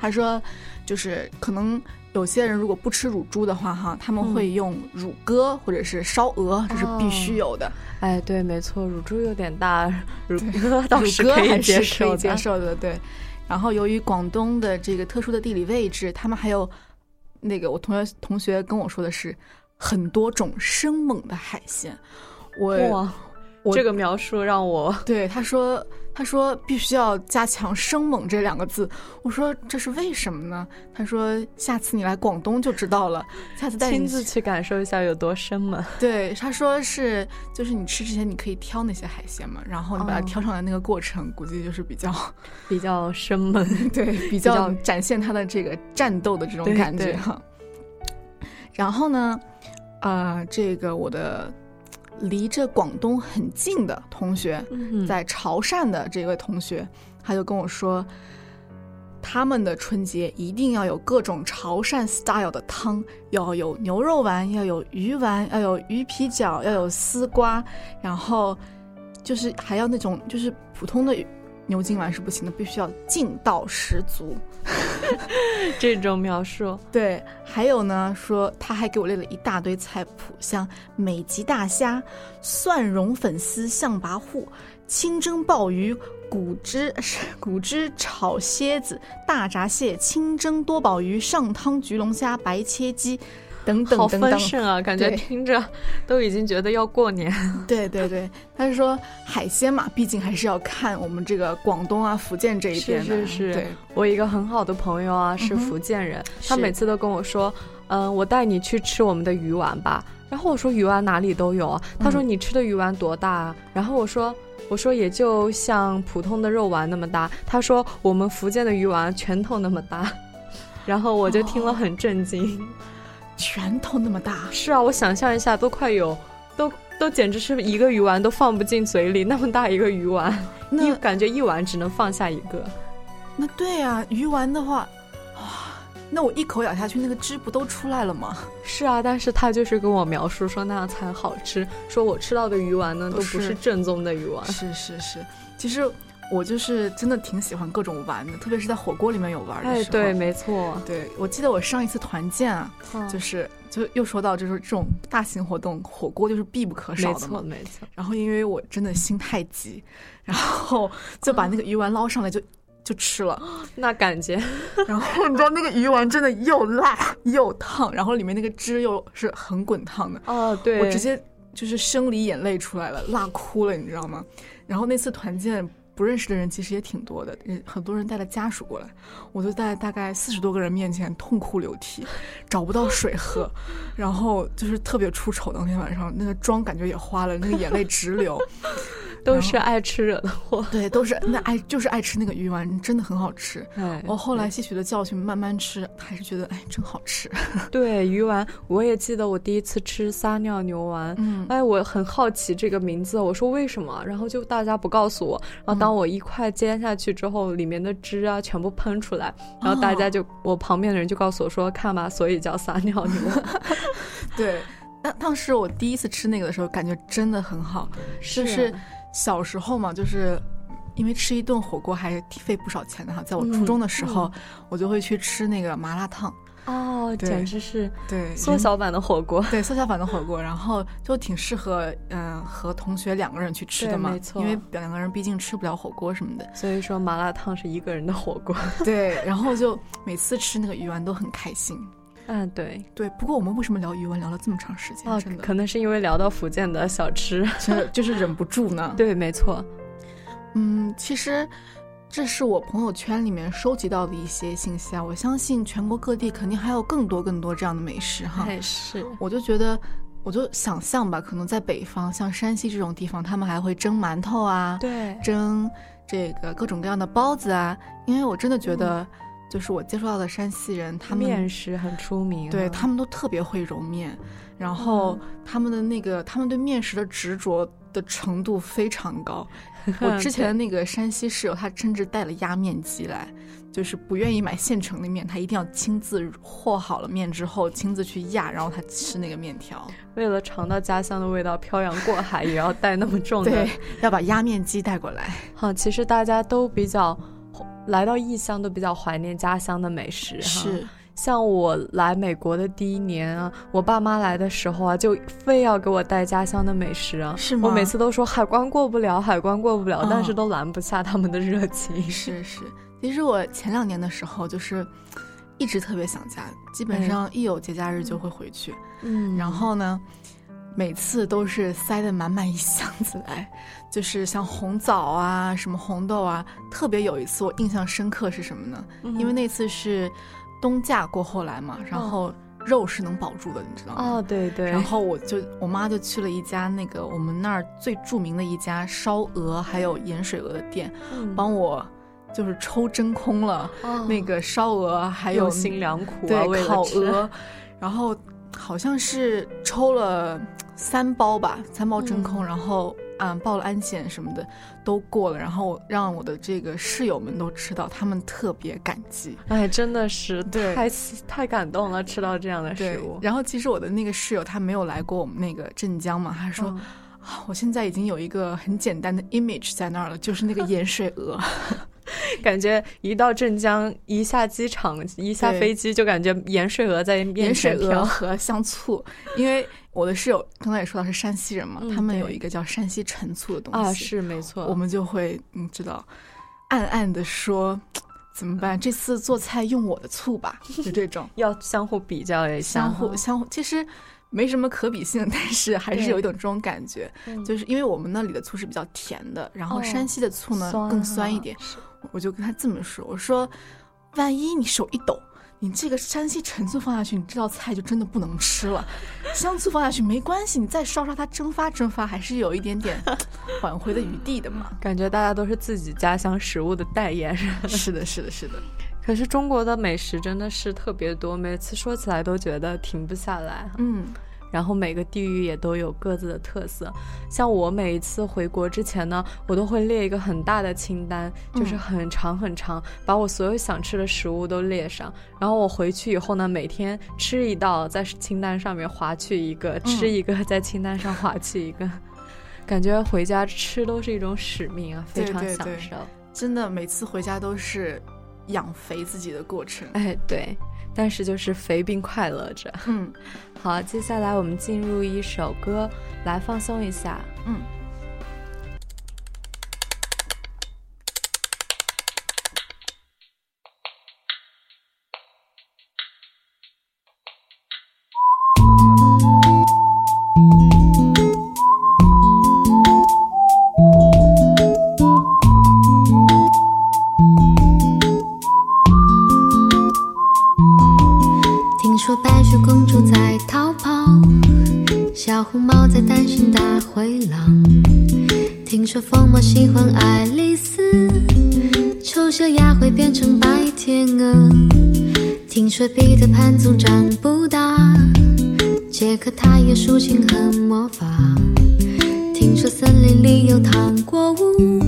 他说就是可能。有些人如果不吃乳猪的话，哈，他们会用乳鸽或者是烧鹅，这是必须有的。哎，对，没错，乳猪有点大，乳鸽倒是可以接受可以接受的。对，然后由于广东的这个特殊的地理位置，他们还有那个我同学同学跟我说的是很多种生猛的海鲜。我。这个描述让我 对他说：“他说必须要加强‘生猛’这两个字。”我说：“这是为什么呢？”他说：“下次你来广东就知道了，下次带你亲自去感受一下有多生猛。”对，他说是就是你吃之前你可以挑那些海鲜嘛，然后你把它挑上来那个过程，估计就是比较 比较生猛，对，比较展现他的这个战斗的这种感觉哈。然后呢，啊，这个我的。离着广东很近的同学，在潮汕的这位同学，他就跟我说，他们的春节一定要有各种潮汕 style 的汤，要有牛肉丸，要有鱼丸，要有鱼皮饺，要有丝瓜，然后就是还要那种就是普通的。牛筋丸是不行的，必须要劲道十足。这种描述，对。还有呢，说他还给我列了一大堆菜谱，像美极大虾、蒜蓉粉丝象拔户、清蒸鲍鱼、骨汁骨汁炒蝎子、大闸蟹、清蒸多宝鱼、上汤焗龙虾、白切鸡。等等等等，好丰盛啊！感觉听着都已经觉得要过年。对对对，他是说海鲜嘛，毕竟还是要看我们这个广东啊、福建这一边的。是是是，我一个很好的朋友啊，是福建人，他每次都跟我说：“嗯，我带你去吃我们的鱼丸吧。”然后我说：“鱼丸哪里都有。”他说：“你吃的鱼丸多大？”啊？然后我说：“我说也就像普通的肉丸那么大。”他说：“我们福建的鱼丸拳头那么大。”然后我就听了很震惊。拳头那么大，是啊，我想象一下，都快有，都都简直是一个鱼丸都放不进嘴里，那么大一个鱼丸，你感觉一碗只能放下一个。那对啊，鱼丸的话，哇，那我一口咬下去，那个汁不都出来了吗？是啊，但是他就是跟我描述说那样才好吃，说我吃到的鱼丸呢都不是正宗的鱼丸。是是是，其实。我就是真的挺喜欢各种玩的，特别是在火锅里面有玩的时候。哎，对，没错。对，我记得我上一次团建啊，就是就又说到就是这种大型活动，火锅就是必不可少的嘛。没错，没错。然后因为我真的心太急，然后就把那个鱼丸捞上来就就吃了。那感觉，然后你知道那个鱼丸真的又辣又烫，然后里面那个汁又是很滚烫的。哦，对。我直接就是生理眼泪出来了，辣哭了，你知道吗？然后那次团建。不认识的人其实也挺多的，很多人带了家属过来，我就在大概四十多个人面前痛哭流涕，找不到水喝，然后就是特别出丑。当天晚上那个妆感觉也花了，那个眼泪直流。都是爱吃惹的祸，对，都是那爱就是爱吃那个鱼丸，真的很好吃。我后来吸取了教训，慢慢吃，还是觉得哎真好吃。对鱼丸，我也记得我第一次吃撒尿牛丸，嗯，哎，我很好奇这个名字，我说为什么，然后就大家不告诉我，然后当我一块煎下去之后，里面的汁啊全部喷出来，然后大家就我旁边的人就告诉我说，看吧，所以叫撒尿牛丸。对，当当时我第一次吃那个的时候，感觉真的很好，就是。小时候嘛，就是因为吃一顿火锅还费不少钱的哈。在我初中的时候，我就会去吃那个麻辣烫。哦，简直是对缩小版的火锅。对，缩小版的火锅，然后就挺适合嗯和同学两个人去吃的嘛。没错，因为两个人毕竟吃不了火锅什么的。所以说麻辣烫是一个人的火锅。对，然后就每次吃那个鱼丸都很开心。嗯，对对。不过我们为什么聊鱼文聊了这么长时间？哦，真的，可能是因为聊到福建的小吃，就是忍不住呢。对，没错。嗯，其实这是我朋友圈里面收集到的一些信息啊。我相信全国各地肯定还有更多更多这样的美食哈。是，我就觉得，我就想象吧，可能在北方，像山西这种地方，他们还会蒸馒头啊，对，蒸这个各种各样的包子啊。因为我真的觉得，就是我接触到的山西人，他们面食很出名，对他们都特别会揉面，然后他们的那个他们对面食的执着的程度非常高。我之前的那个山西室友，他甚至带了压面机来，就是不愿意买现成的面，他一定要亲自和好了面之后，亲自去压，然后他吃那个面条。为了尝到家乡的味道，漂洋过海也要带那么重的，对，要把压面机带过来。好，其实大家都比较来到异乡，都比较怀念家乡的美食。是。像我来美国的第一年啊，我爸妈来的时候啊，就非要给我带家乡的美食啊。是吗？我每次都说海关过不了，海关过不了，但是都拦不下他们的热情。是是，其实我前两年的时候就是一直特别想家，基本上一有节假日就会回去。嗯，然后呢，每次都是塞得满满一箱子来，就是像红枣啊、什么红豆啊。特别有一次我印象深刻是什么呢？因为那次是。冬假过后来嘛，然后肉是能保住的，你知道吗？哦，对对。然后我就我妈就去了一家那个我们那儿最著名的一家烧鹅还有盐水鹅的店，帮我就是抽真空了那个烧鹅，还有心良苦对烤鹅，然后好像是抽了三包吧，三包真空，然后。嗯，报了安检什么的都过了，然后让我的这个室友们都吃到，他们特别感激。哎，真的是对，太太感动了，吃到这样的食物。然后其实我的那个室友他没有来过我们那个镇江嘛，他说，我现在已经有一个很简单的 image 在那儿了，就是那个盐水鹅。感觉一到镇江，一下机场，一下飞机，就感觉盐水鹅在盐水鹅和香醋。因为我的室友刚才也说到是山西人嘛，他们有一个叫山西陈醋的东西啊，是没错。我们就会你知道，暗暗的说 怎么办？这次做菜用我的醋吧，就这种要相互比较一下，相互相互，其实没什么可比性，但是还是有一种这种感觉，就是因为我们那里的醋是比较甜的，然后山西的醋呢更酸一点。我就跟他这么说：“我说，万一你手一抖，你这个山西陈醋放下去，你这道菜就真的不能吃了。香醋放下去没关系，你再烧烧它蒸发蒸发，还是有一点点 挽回的余地的嘛。感觉大家都是自己家乡食物的代言人。是的，是的，是的。可是中国的美食真的是特别多，每次说起来都觉得停不下来。嗯。”然后每个地域也都有各自的特色，像我每一次回国之前呢，我都会列一个很大的清单，就是很长很长，把我所有想吃的食物都列上。然后我回去以后呢，每天吃一道，在清单上面划去一个，吃一个，在清单上划去一个，感觉回家吃都是一种使命啊，非常享受。真的，每次回家都是养肥自己的过程。哎，对。但是就是肥并快乐着。嗯，好，接下来我们进入一首歌来放松一下。嗯。爱丽丝丑小鸭会变成白天鹅听说彼得潘总长不大，杰克他有竖琴和魔法。听说森林里有糖果屋，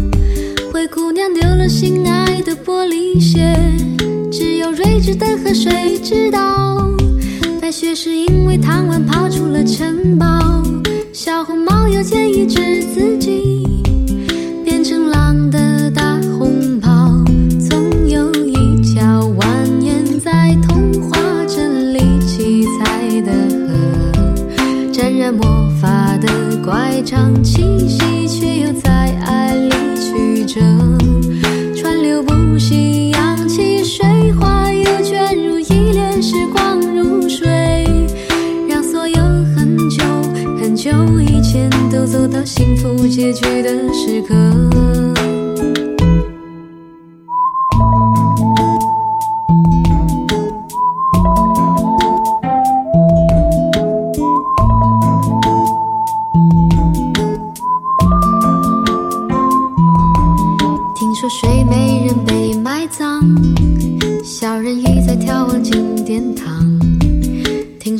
灰姑娘丢了心爱的玻璃鞋，只有睿智的河水知道，白雪是因为贪玩跑出了城堡。小红帽又建一只自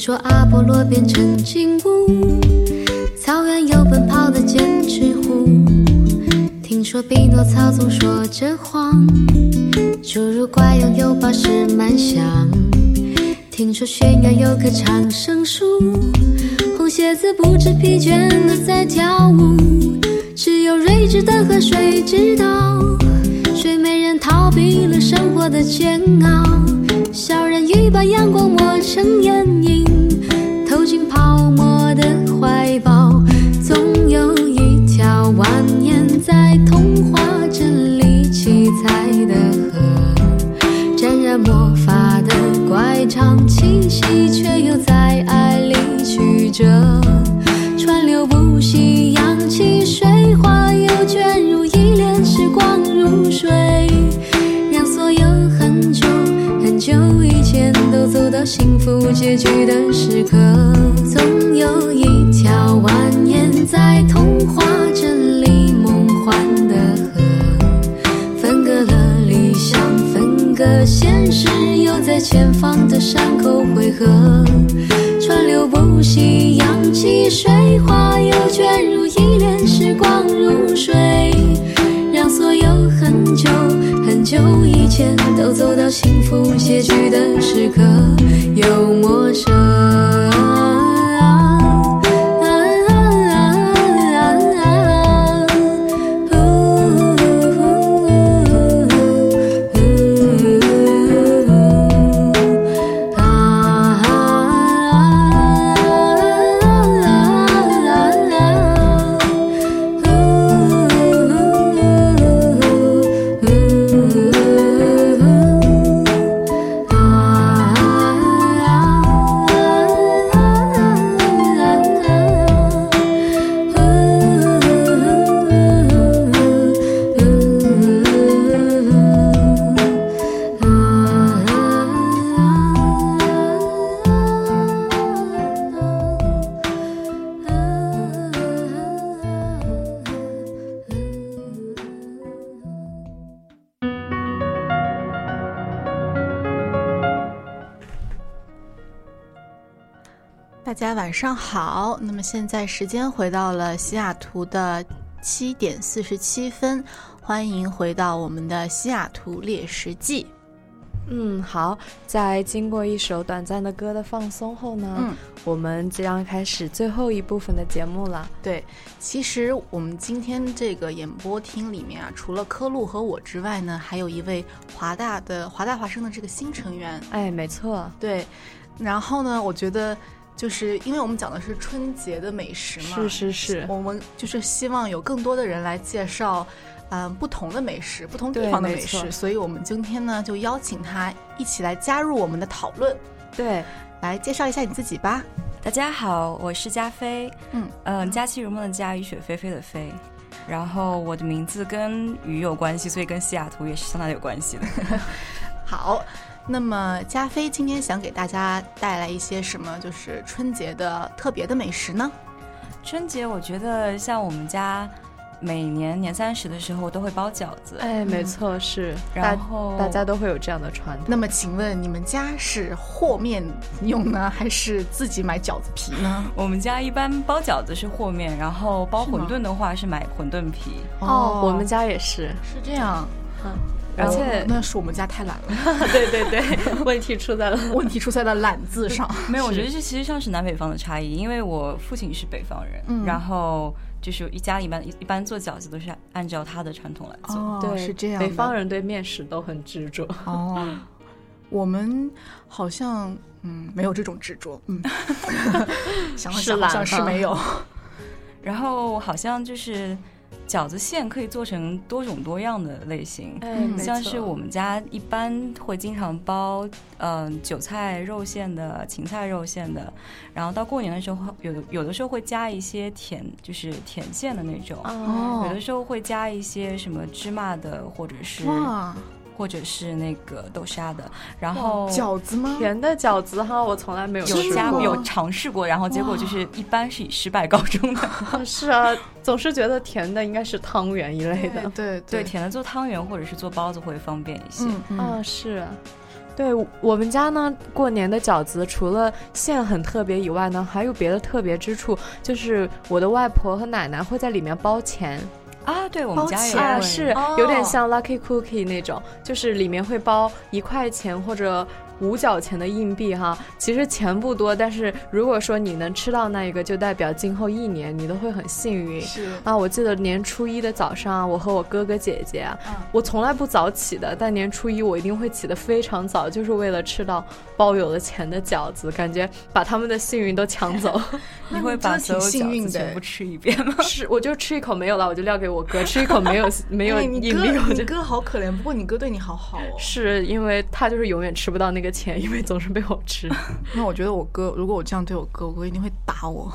说阿波罗变成金乌，草原有奔跑的剑齿虎。听说匹诺曹总说着谎，侏儒怪拥有宝石满箱。听说悬崖有棵长生树，红鞋子不知疲倦的在跳舞。只有睿智的河水知道，睡美人逃避了生活的煎熬。小人鱼把阳光抹成眼你的上好，那么现在时间回到了西雅图的七点四十七分，欢迎回到我们的西雅图猎食记。嗯，好，在经过一首短暂的歌的放松后呢，嗯，我们即将开始最后一部分的节目了。对，其实我们今天这个演播厅里面啊，除了科路和我之外呢，还有一位华大的华大华生的这个新成员。哎，没错，对。然后呢，我觉得就是因为我们讲的是春节的美食嘛，是是是，我们就是希望有更多的人来介绍。嗯，不同的美食，不同地方的美食，所以我们今天呢就邀请他一起来加入我们的讨论。对，来介绍一下你自己吧。大家好，我是加菲。嗯嗯，佳期如梦的佳，雨雪霏霏的霏。然后我的名字跟雨有关系，所以跟西雅图也是相当有关系的。好，那么加菲今天想给大家带来一些什么？就是春节的特别的美食呢？春节我觉得像我们家。每年年三十的时候都会包饺子，哎，没错，是，然后大家都会有这样的传统。那么，请问你们家是和面用呢，还是自己买饺子皮呢？我们家一般包饺子是和面，然后包馄饨的话是买馄饨皮。哦，我们家也是，是这样。嗯，而且那是我们家太懒了。对对对，问题出在了问题出在了懒字上。没有，我觉得这其实像是南北方的差异，因为我父亲是北方人，嗯、然后。就是一家一般一般做饺子都是按照他的传统来做，哦、对，是这样。北方人对面食都很执着。哦，我们好像嗯没有这种执着，嗯，想想好像是没有。然后好像就是饺子馅可以做成多种多样的类型，嗯，像是我们家一般会经常包嗯韭菜肉馅的、芹菜肉馅的，然后到过年的时候有有的时候会加一些甜，就是甜馅的那种，哦，有的时候会加一些什么芝麻的或者是。或者是那个豆沙的，然后饺子吗？甜的饺子哈，我从来没有有加有尝试过，然后结果就是一般是以失败告终的。是啊，总是觉得甜的应该是汤圆一类的，对对，甜的做汤圆或者是做包子会方便一些。嗯啊，是。对我们家呢，过年的饺子除了馅很特别以外呢，还有别的特别之处，就是我的外婆和奶奶会在里面包钱。啊，对我们家也啊，会。是有点像 Lucky Cookie 那种，就是里面会包一块钱或者五角钱的硬币哈。其实钱不多，但是如果说你能吃到那一个，就代表今后一年你都会很幸运。是啊，我记得年初一的早上，我和我哥哥姐姐啊，我从来不早起的，但年初一我一定会起得非常早，就是为了吃到包有了钱的饺子，感觉把他们的幸运都抢走。你会把所有饺子全部吃一遍吗？是，我就吃一口没有了，我就撂给我哥，吃一口没有 没有哎硬币，你哥我就你哥好可怜，不过你哥对你好好哦。是因为他就是永远吃不到那个钱，因为总是被我吃。那我觉得我哥，如果我这样对我哥，我哥一定会打我。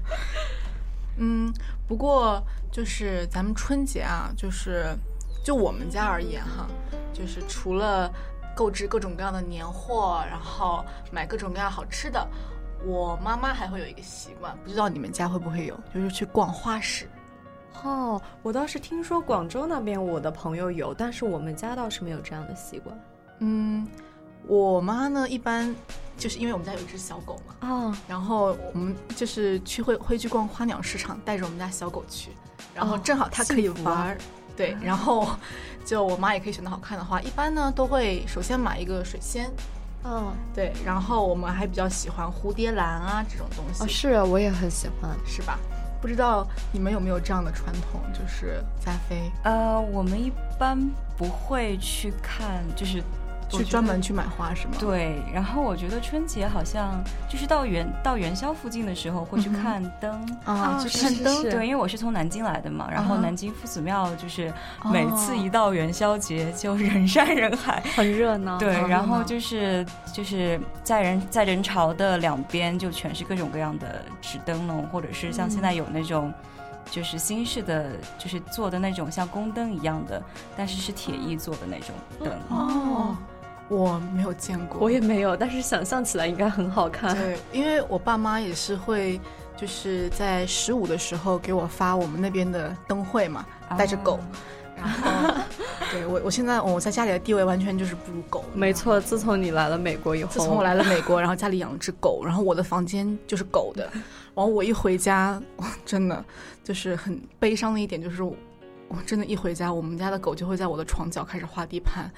嗯，不过就是咱们春节啊，就是就我们家而言哈，就是除了购置各种各样的年货，然后买各种各样好吃的，我妈妈还会有一个习惯，不知道你们家会不会有，就是去逛花市。哦，我倒是听说广州那边我的朋友有，但是我们家倒是没有这样的习惯。嗯，我妈呢，一般就是因为我们家有一只小狗嘛，啊，然后我们就是去会会去逛花鸟市场，带着我们家小狗去，然后正好它可以玩。儿，对，然后就我妈也可以选择好看的花，一般呢都会首先买一个水仙，嗯，对，然后我们还比较喜欢蝴蝶兰啊这种东西，哦，是我也很喜欢。是吧？不知道你们有没有这样的传统，就是加菲呃，我们一般不会去看，就是我去专门去买花是吗？对，然后我觉得春节好像就是到元到元宵附近的时候会去看灯。啊，去看灯，对，因为我是从南京来的嘛，然后南京夫子庙就是每次哦一到元宵节就人山人海，很热闹。对，啊然后就是就是在人在人潮的两边就全是各种各样的纸灯笼，或者是像现在有那种。就是新式的，就是做的那种像宫灯一样的，但是是铁艺做的那种灯。哦，我没有见过，我也没有，但是想象起来应该很好看。对，因为我爸妈也是会，就是在十五的时候给我发我们那边的灯会嘛，带着狗，然后 对我我现在我在家里的地位完全就是不如狗。没错，自从你来了美国以后，自从我来了美国，然后家里养了只狗，然后我的房间就是狗的，然后我一回家，真的就是很悲伤的一点就是我，我真的，一回家，我们家的狗就会在我的床角开始画地盘，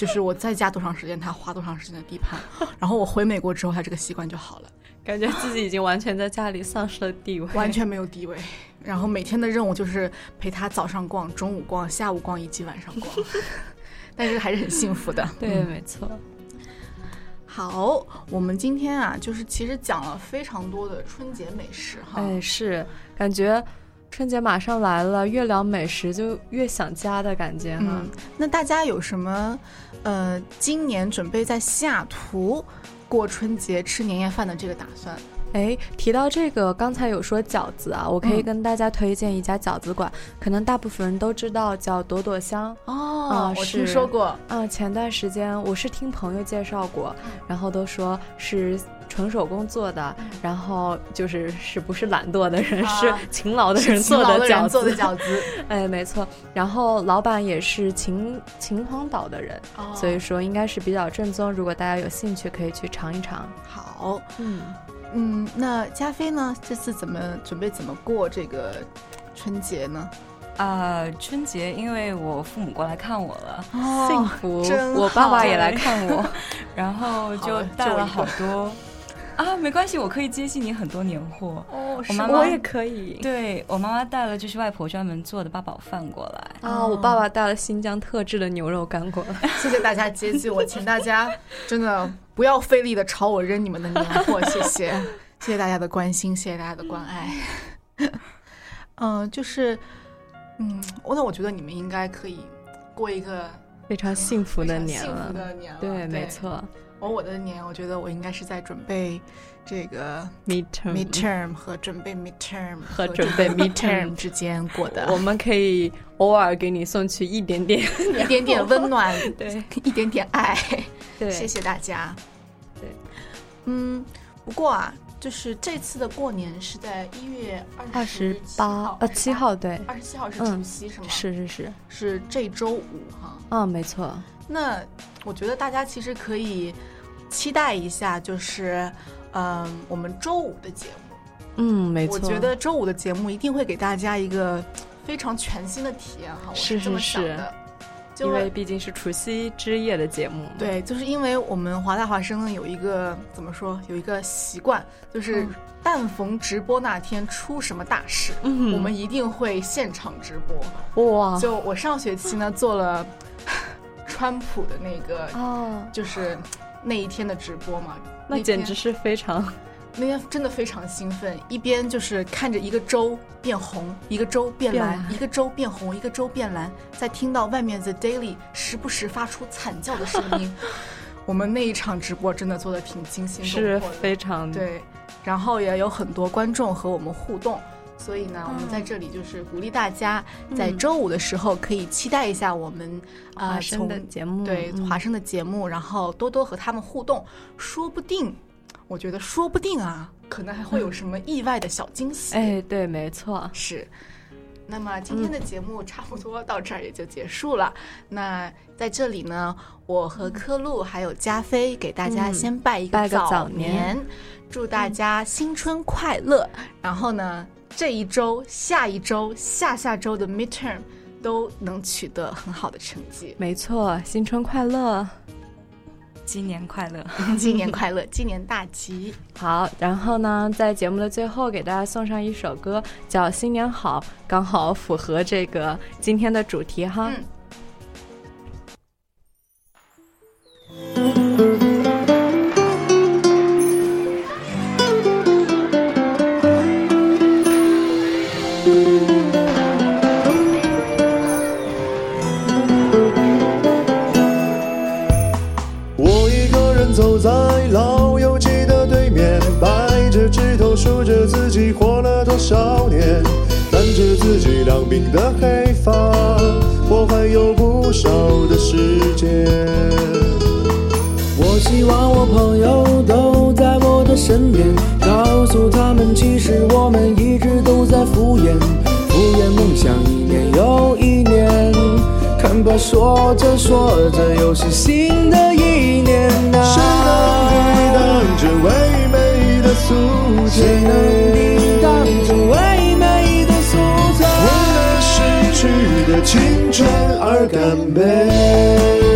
就是我在家多长时间，他花多长时间的地盘，然后我回美国之后，他这个习惯就好了。感觉自己已经完全在家里丧失了地位，完全没有地位。然后每天的任务就是陪他早上逛、中午逛、下午逛以及晚上逛，但是还是很幸福的。对，嗯没错。好，我们今天啊，就是其实讲了非常多的春节美食哈。哎，是感觉春节马上来了，越聊美食就越想家的感觉哈。嗯，那大家有什么呃，今年准备在西雅图过春节吃年夜饭的这个打算？哎，提到这个，刚才有说饺子啊，我可以嗯跟大家推荐一家饺子馆，可能大部分人都知道，叫朵朵香。哦啊我听说过。嗯，前段时间我是听朋友介绍过，然后都说是纯手工做的，然后就是是不是懒惰的人，是啊勤劳的人做勤劳的人饺子。做的饺子，哎，没错。然后老板也是秦秦皇岛的人，哦所以说应该是比较正宗。如果大家有兴趣，可以去尝一尝。好，嗯，嗯，那加菲呢？这次怎么准备怎么过这个春节呢？啊、春节因为我父母过来看我了，幸福。我爸爸也来看我。然后就好带了好多啊，没关系，我可以接济你很多年货。哦我妈妈我也可以。对我妈妈带了就是外婆专门做的八宝饭过来。啊，我爸爸带了新疆特制的牛肉干过来。谢谢大家接济我，请大家 真的不要费力的朝我扔你们的年货，谢谢，谢谢大家的关心，谢谢大家的关爱。嗯、就是，嗯，我那我觉得你们应该可以过一个非常幸福的年了幸福的年了，对，没。错。而我的年，我觉得我应该是在准备这个 midterm midterm 和准备 midterm 和准备 midterm 之间过的，我们可以偶尔给你送去一点点，一点点温暖，对，一点点爱。对，谢谢大家。对，嗯，不过啊，就是这次的过年是在一月二十八呃七号对，二十七号是嗯除夕、是吗？是是是，是这周五哈。嗯，没错。那我觉得大家其实可以期待一下，就是嗯，我们周五的节目。嗯，没错。我觉得周五的节目一定会给大家一个非常全新的体验哈。我是这么想的。因为毕竟是除夕之夜的节目。对，就是因为我们华大华生呢有一个怎么说，有一个习惯，就是但逢直播那天出什么大事，我们一定会现场直播。哇！就我上学期呢做了川普的那个，哦，就是那一天的直播嘛，那简直是非常。那天真的非常兴奋，一边就是看着一个州变红，一个州变蓝，一个州变红，一个州变蓝，在听到外面 The Daily 时不时发出惨叫的声音。我们那一场直播真的做的挺惊心动魄的，是非常对。然后也有很多观众和我们互动，所以呢，我们在这里就是鼓励大家在周五的时候可以期待一下我们华生的节目，对华生的节目，然后多多和他们互动，说不定。我觉得说不定啊，可能还会有什么意外的小惊喜。哎，对，没错，是。那么今天的节目差不多到这儿也就结束了。那在这里呢，我和科路还有加菲给大家先拜一个早年，祝大家新春快乐。然后呢，这一周、下一周、下下周的 midterm 都能取得很好的成绩。没错，新春快乐。新年快乐，新年快乐，新年大吉。好，然后呢，在节目的最后给大家送上一首歌，叫《新年好》，刚好符合这个今天的主题哈。少自己两鬓的黑发，我还有不少的时间。我希望我朋友都在我的身边，告诉他们，其实我们一直都在敷衍，敷衍梦想一年又一年。看吧，说着说着又是新的一年啊！谁能抵挡这唯美的素谁能抵青春而干杯。